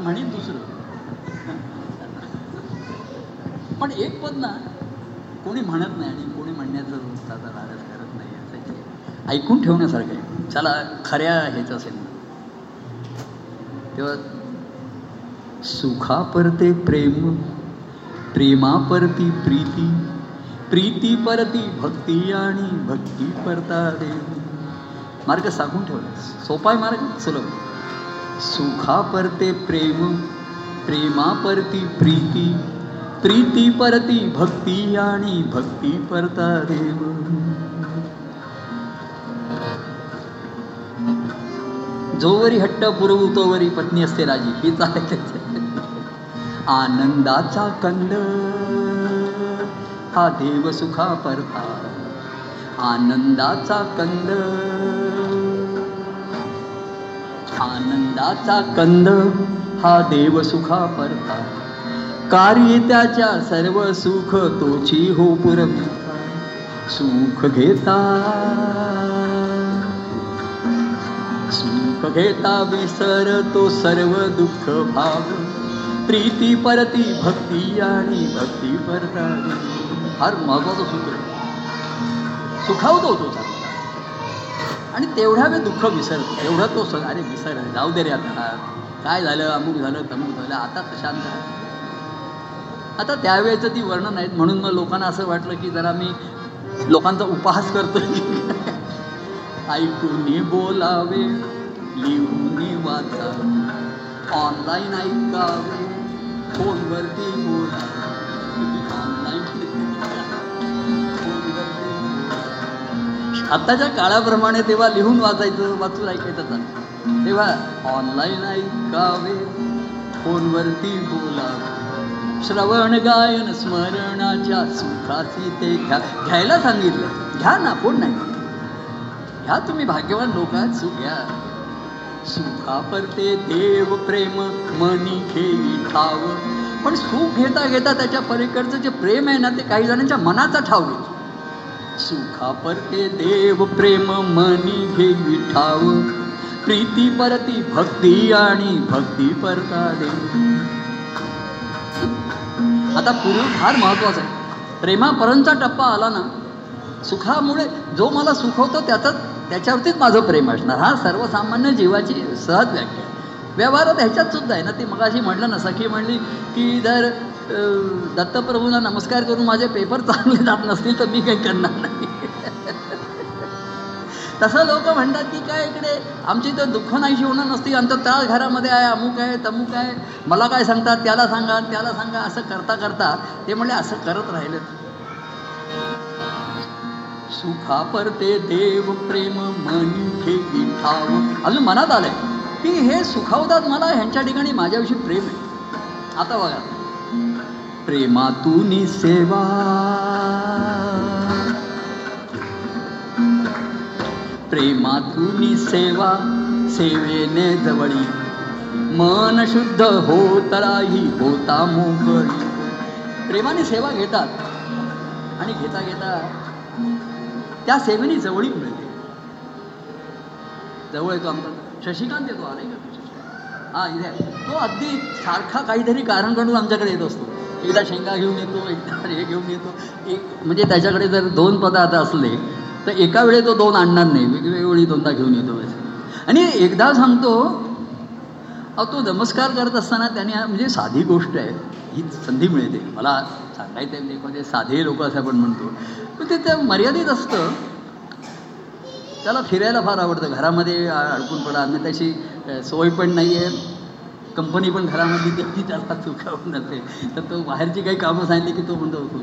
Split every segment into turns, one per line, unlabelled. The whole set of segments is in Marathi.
म्हणेन दुसरं. पण एक पद ना कोणी म्हणत नाही आणि कोणी म्हणण्याचं त्याचा लालच करत नाही असं ऐकून ठेवण्यासारखं आहे. चला खऱ्या ह्याचं असेल ना. तेव्हा सुखा परते प्रेम प्रेमा परती प्रीती प्रीती परती भक्ती आणि भक्ती परता देव मार्ग सांगून ठेवला. सोपाय मार्ग? सुलभ. सुखा परते प्रेम प्रेमा परती प्रीती प्रीती परती भक्ती आणि भक्ती परता देव. जोवरी हट्ट पुरवू तोवरी पत्नी असते राजी. हीच आहे आनंदाचा कंद. हा देव सुखा परता आनंदाचा कंद. आनंदाचा कंद हा देव सुखा परता. कार्य त्याच्या सर्व सुख तोची हो पुरविता सुख घेता. सुख घेता विसर तो सर्व दुःख भाव प्रीती परती भक्ती आणि भक्ती परता. फार महत्वाचं सूत्र. सुखावतो तो आणि तेवढ्या वेळ दुःख विसरतो. तेवढा तो स अरे विसर जाऊ दे रे आता. काय झालं? अमुक झालं तमुक झालं. आता तर शांत आहे. आता त्यावेळेचं ती वर्णन आहेत. म्हणून मग लोकांना असं वाटलं की जरा मी लोकांचा उपहास करतो ऐकून बोलावे. लिहून वाचा. ऑनलाईन ऐकावे. फोनवरती बोलावे ऑनलाईन आत्ताच्या काळाप्रमाणे तेव्हा लिहून वाचायचं वाचून ऐकायचं तेव्हा ऑनलाईन ऐकावे फोनवरती बोलावे. श्रवण गायन स्मरणाच्या सुखाची ते घ्या घ्यायला सांगितलं. घ्या ना कोण नाही. घ्या तुम्ही भाग्यवान लोक सुख घ्या. सुखा परते देव प्रेम मनी घेई ठाव. पण सुख घेता घेता त्याच्या पलीकडचं जे प्रेम आहे ना ते काही जणांच्या मनाचा ठाव घेतो सुखा परते देव प्रेम मनी घे विठाव. प्रीती परती भक्ती आणि भक्ती परता देव आता पूर्व फार महत्वाचं आहे. प्रेमापर्यंतचा टप्पा आला ना सुखामुळे जो मला सुखवतो त्याचं त्याच्यावरतीच माझं प्रेम असणार. हा सर्वसामान्य जीवाची सहज व्याख्या आहे. व्यवहारात ह्याच्यात सुद्धा आहे ना ती मगाशी म्हटलं ना सखी म्हणली की जर दत्तप्रभूला नमस्कार करून माझे पेपर चांगले जात नसतील तर मी काही करणार नाही. तसं लोक म्हणतात की काय इकडे आमची इथं दुःख नाहीशी होणार नसती आमचा त्रास घरामध्ये आहे अमुक आहे तमुक आहे. मला काय सांगतात त्याला सांगा त्याला सांगा असं करता करता ते म्हणले असं करत राहिले सुखा परते देव प्रेम मनी ठाव अजून मनात आलंय की हे सुखावतात मला ह्यांच्या ठिकाणी माझ्याविषयी प्रेम आहे. आता बघा. प्रेमातून सेवा. प्रेमातून सेवा सेवेने जवळी. मन शुद्ध होत राही होता मोकळी. प्रेमाने सेवा घेतात आणि घेता घेता त्या सेवेने जवळीक मिळते. जवळ येतो आमचा. शशिकांत येतो आलाय का हा इथे. तो अगदी सारखा काहीतरी कारण काढून आमच्याकडे येत असतो. एकदा शेंगा घेऊन येतो एकदा हे घेऊन येतो. एक म्हणजे त्याच्याकडे जर दोन पदार्थ असले तर एका वेळी तो दोन आणणार नाही. वेगवेगळी दोनदा घेऊन येतो आणि एकदा सांगतो अहो तो नमस्कार करत असताना त्याने म्हणजे साधी गोष्ट आहे. ही संधी मिळते. मला सांगायचं आहे म्हणजे साधे लोक असं आपण म्हणतो. पण ते त्या मर्यादित असतं. त्याला फिरायला फार आवडतं. घरामध्ये अडकून पडा. आणि त्याची सोय पण नाही आहे कंपनी पण घरामध्ये ती त्याला चुकावून जाते तर तो बाहेरची काही कामं सांगितली की तो म्हणतो हो.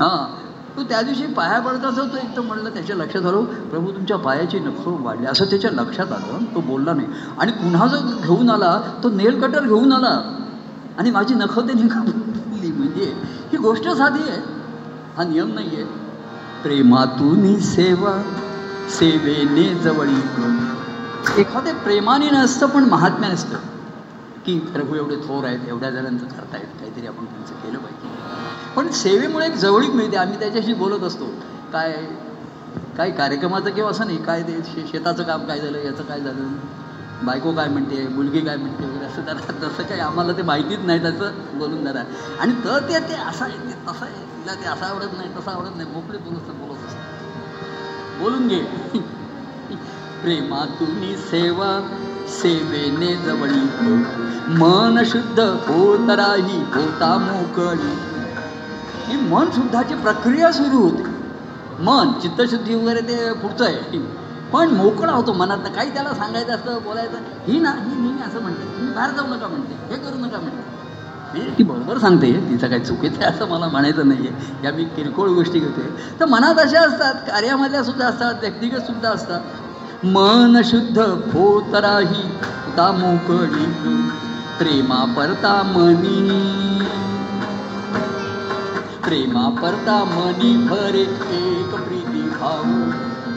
हां. तो त्या दिवशी पाया पडत असं तो एकदम म्हणलं त्याच्या लक्षात आलो प्रभू तुमच्या पायाची नखं वाढली. असं त्याच्या लक्षात आलं. तो बोलला नाही. आणि पुन्हा जो घेऊन आला तो नेल कटर घेऊन आला. आणि माझी नखं त्याने कापली म्हणजे ही गोष्ट साधी आहे. हा नियम नाही आहे प्रेमातून सेवा सेवेने जवळी एखादे प्रेमाने नसतं पण महात्म्या नसतं. की खरगू एवढे थोर आहेत एवढ्या जणांचं करतायत काहीतरी आपण त्यांचं केलं पाहिजे. पण सेवेमुळे एक जवळीक मिळते आम्ही त्याच्याशी बोलत असतो. काय काय कार्यक्रमाचं किंवा असं नाही काय ते शे शेताचं काम काय झालं याचं काय झालं बायको काय म्हणते मुलगी काय म्हणते वगैरे असं जरा तसं काही आम्हाला ते माहितीच नाही त्याचं बोलून जरा आणि तर ते ते असं आहे ते तसं आहे तिला ते असं आवडत नाही तसं आवडत नाही मोकळे बोलत बोलत असत बोलून घे. प्रेमातून सेवा सेवेने जवळी. मन शुद्ध होत राही होता मोकळी. ही मन शुद्धाची प्रक्रिया सुरू होते. मन चित्तशुद्धी वगैरे ते पुढचं आहे पण मोकळा होतो मनात काही त्याला सांगायचं असतं बोलायचं ही ना ही नेहमी असं म्हणते तुम्ही बाहेर जाऊ नका म्हणते हे करू नका म्हणते. ती बरोबर सांगते तिचं काही चुकीचं आहे असं मला म्हणायचं नाही आहे या मी किरकोळ गोष्टी घेते तर मनात अशा असतात कार्यामधल्या सुद्धा असतात व्यक्तिगत सुद्धा असतात. मन शुद्ध होत राही प्रेमा परता मनी. प्रेमा परता मनी भरे एक प्रीती भाऊ.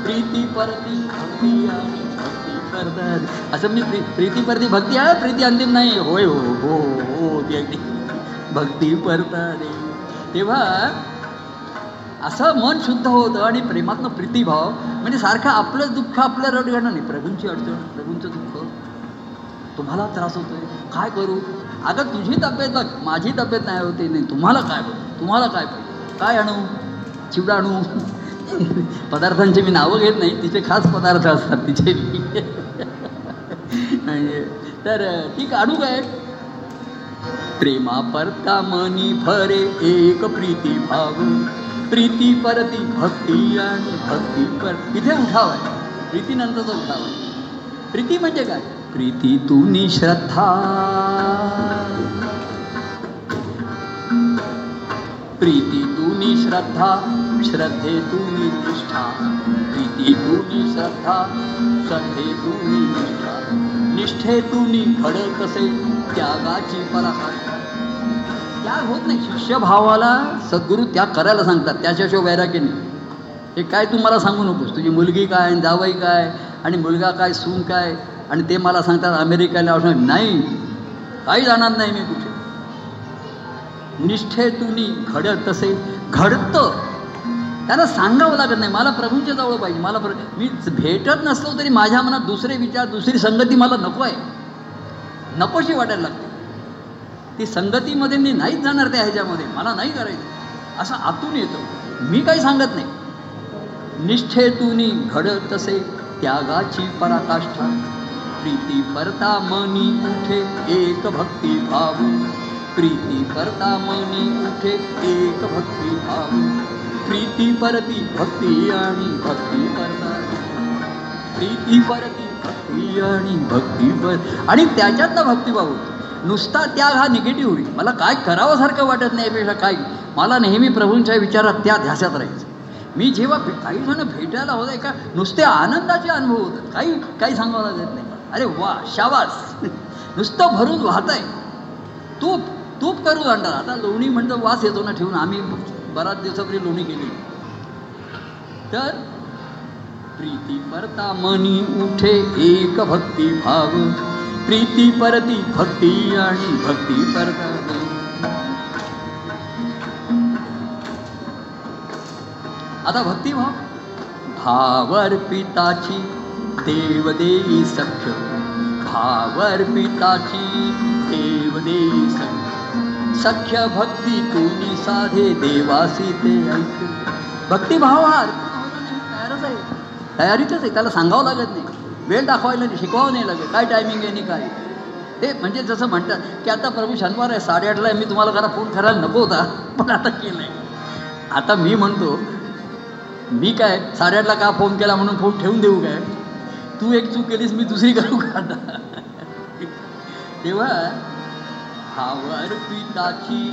प्रीती परती भक्ती आणि भक्ती करतात. असं मी प्री प्रीती परती भक्ती आहे प्रीती अंतिम नाही. होय हो हो हो ती अगदी भक्ती परता रे. तेव्हा असं मन शुद्ध होतं आणि प्रेमातनं प्रीतीभाव म्हणजे सारखं आपलं दुःख आपल्या रड घडणार नाही. प्रभूंची अडचण प्रभूंचं दुःख. तुम्हाला त्रास होतोय. काय करू? अगं तुझी तब्येत बघ. माझी तब्येत नाही होते नाही तुम्हाला काय बघ? तुम्हाला काय पाहिजे? काय आणू? चिवडा आणू? पदार्थांची मी नावं घेत नाही. तिचे खास पदार्थ असतात तिचे तर ठीक आणू काय? प्रेमा परता मनी भरे एक प्रीती भाव प्रीती परती भक्ती आणि भक्ती पर इथे उठाव आहे. प्रीतीनंतरचा उठाव आहे. प्रीती म्हणजे काय? प्रीती तुनी श्रद्धा. प्रीती तुनी श्रद्धा श्रद्धे तुनी निष्ठा. प्रीती तुनी श्रद्धा श्रद्धे तुनी निष्ठा. निष्ठे तुनी घडत असे त्यागाची पराकाष्ठा त्याग होत नाही. शिष्यभावाला सद्गुरू त्याग करायला सांगतात. त्याच्याशिवाय वैराग्य नाही. हे काय तू मला सांगू नकोस? तुझी मुलगी काय जावई काय आणि मुलगा काय सून काय? आणि ते मला सांगतात अमेरिकेला असं नाही. काही जाणार नाही मी कुठे. निष्ठेतून घडत तसे घडतं. त्याला सांगावं लागत नाही. मला प्रभूंच्या जवळ पाहिजे. मला प्र मी भेटत नसलो तरी माझ्या मनात दुसरे विचार दुसरी संगती मला नको आहे. नकोशी वाटायला लागते. ती संगतीमध्ये मी नाहीच जाणार त्या ह्याच्यामध्ये. मला नाही करायचं. असं आतून येतो. मी काही सांगत नाही. निष्ठेतून घडत तसे त्यागाची पराकाष्ठा. प्रीती करता मनी उठे एक भक्ती भाव. प्रीती करता मनी उठे एक भक्ती भाव. प्रीती परती भक्ती आणि भक्ती परता. प्रीती परती भक्ती आणि भक्ती पर आणि त्याच्यातला भक्तिभाव होतो. नुसता त्याग हा निगेटिव्ह होईल मला काय करावंसारखं वाटत नाही यापेक्षा काय? मला नेहमी प्रभूंच्या विचारात त्या ध्यासात राहायचं. मी जेव्हा काही जण भेटायला होत का नुसते आनंदाचे अनुभव होतात. काही काही सांगायला देत नाही. अरे वा शाबास. नुसतं भरून वाहत आहे तूप तूप करू आणणार आता लोणी म्हणतं वास येतो ना ठेवून. आम्ही बराच दिवसापूर्वी लोणी केली. तर प्रीती परता मनी उठे एक भक्ती भाव. प्रीती परती भक्ती आणि भक्ती परता. आता भक्तिभाव भावर पिताची देव देई सख्य. भावर पिताची देव देई सख्य. सख्य भक्ती तुनी साधे देवासी ते ऐक भक्तिभाव हा तयारच आहे. तयारीतच आहे त्याला सांगावं लागत नाही. वेळ दाखवायला नाही शिकवावं नाही लागेल काय टायमिंग आहे आणि काय? ते म्हणजे जसं म्हणतात की आता प्रभू शनिवार आहे साडेआठला मी तुम्हाला जरा फोन करायला नको होता पण आता केलं आहे आता मी म्हणतो मी काय साडेआठला का फोन केला म्हणून फोन ठेवून देऊ काय? तू एक चूक केलीस मी दुसरी करू का तेव्हा हावर पिताची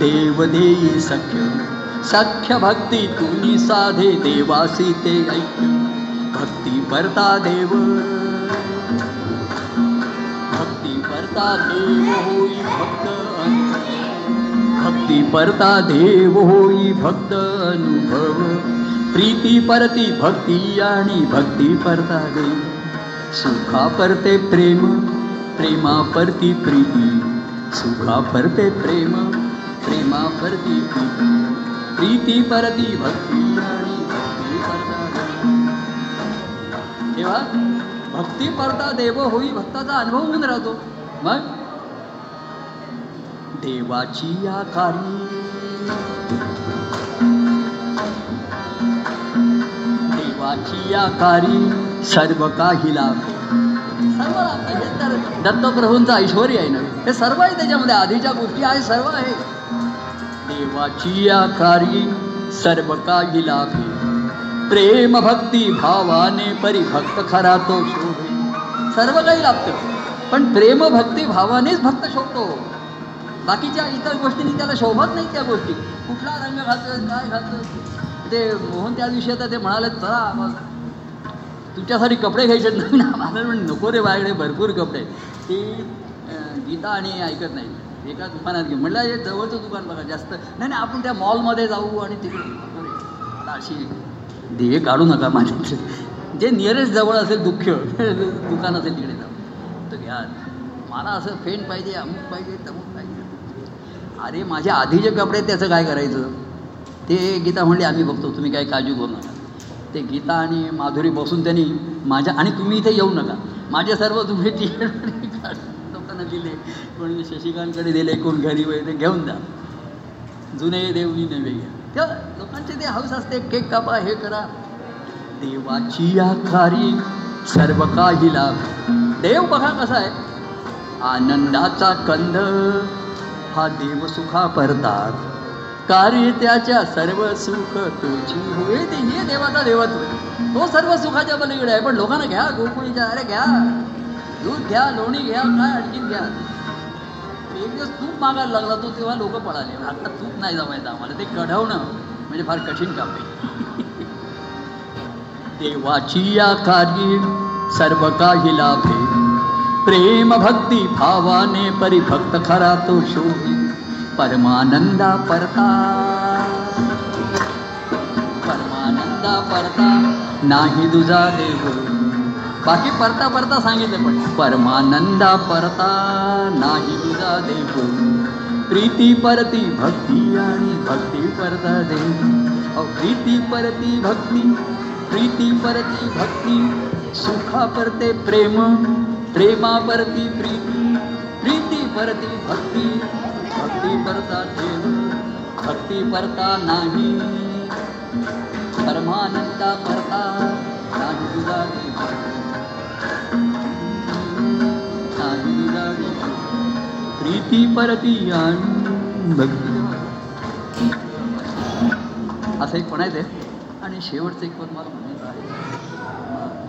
देव देई सख्य सख्य भक्ती तुम्ही साधे देवासी ते ऐक्य. भक्ती परता देव। भक्ती परता देव होई भक्त भक्ती परता देव होई भक्त अनुभव। प्रीती परती भक्ती आणि भक्ती परता देव। सुखा परते प्रेम प्रेमा परती प्रीती। सुखा परते प्रेम प्रेमा परती प्रीती। प्रीती परती भक्ती तेव्हा भक्ती परता देव होई भक्ताचा अनुभव घेऊन राहतो. मग? देवाची आकारी देवाची आकारी सर्व काही लाभ. सर्व हे तर दत्तप्रभूंचं ऐश्वर आहे ना? हे सर्व आहे त्याच्यामध्ये. आधीच्या गोष्टी आहे सर्व आहे. देवाची आकारी सर्व काही लाभे. प्रेम भक्ती भावाने परिभक्त खरा तो शोभे सर्व काही लाभतं. पण प्रेम भक्ती भावानेच भक्त शोधतो. बाकीच्या इतर गोष्टींनी त्याला शोभत नाही त्या गोष्टी. कुठला रंग घालतोय काय घालतोय? ते मोहन त्या दिवशी आता ते म्हणाले चला आम्हाला तुमच्यासाठी कपडे घ्यायचे नवीन आम्हाला नको रे माझ्याकडे भरपूर कपडे ती गीता आणि ऐकत नाही. एका दुकानात घेऊन म्हटलं हे जवळचं दुकान बघा जास्त. नाही नाही आपण त्या मॉलमध्ये जाऊ आणि तिकडे अशी ध्येय काढू नका माझ्याकडे जे नियरेस्ट जवळ असेल दुःख दुकान असेल तिकडे जाऊ तर घ्या. मला असं फेंट पाहिजे अमुक पाहिजे तमुक पाहिजे. अरे माझे आधीचे कपडे आहेत, त्याचं काय करायचं? ते गीता म्हणली आम्ही बघतो तुम्ही काय काळजी करू नका. ते गीता आणि माधुरी बसून त्यांनी माझ्या आणि तुम्ही इथे येऊ नका. माझे सर्व तुम्ही टी लोकांना दिले. कोणी शशिकांतकडे दिले कोण घरी वगैरे ते घेऊन जा. जुने देवनी नवे घ्या तेव्हा लोकांचे ते हाऊस असते केक कापा हे करा. देवाची आखारी सर्व काही लाभ देव बघा कसा आहे. आनंदाचा कंद हा देव सुखा परतात कार्य त्याच्या सर्व सुख तुझी होय. ते हे देवाचा देवत्व. तो सर्व सुखाच्या पलीकडे आहे. पण लोकांना घ्या गोकुळीच्या अरे घ्या. दूध घ्या लोणी घ्या काय आणखीन घ्या. एक दिवस तूप मागायला लागला तो तेव्हा लोक पळाले. आता तूप नाही जमायचं आम्हाला. ते कढवणं म्हणजे फार कठीण काम आहे. देवाची या कार्य सर्व काही लाभे. प्रेम भक्ती भावाने परिभक्त खरा तो शोभे. परमानंदा परता. परमानंदा परता. नाही तुझा देव बाकी परता परता सांगितलं पण. परमानंदा परता नाही तुझा देव प्रीती परती भक्ती आणि भक्ती परता देव अहो, प्रीती परती भक्ती प्रीती परती भक्ती सुखा परते प्रेम प्रेमा परती प्रीती प्रीती परती भक्ती भक्ती परता देव भक्ती परता नाही. परमानंदा परता नाही तुझा देव प्रीती परती आणि भक्ती असं एक म्हणायचं आहे आणि शेवटचं एक पण मला म्हणायचं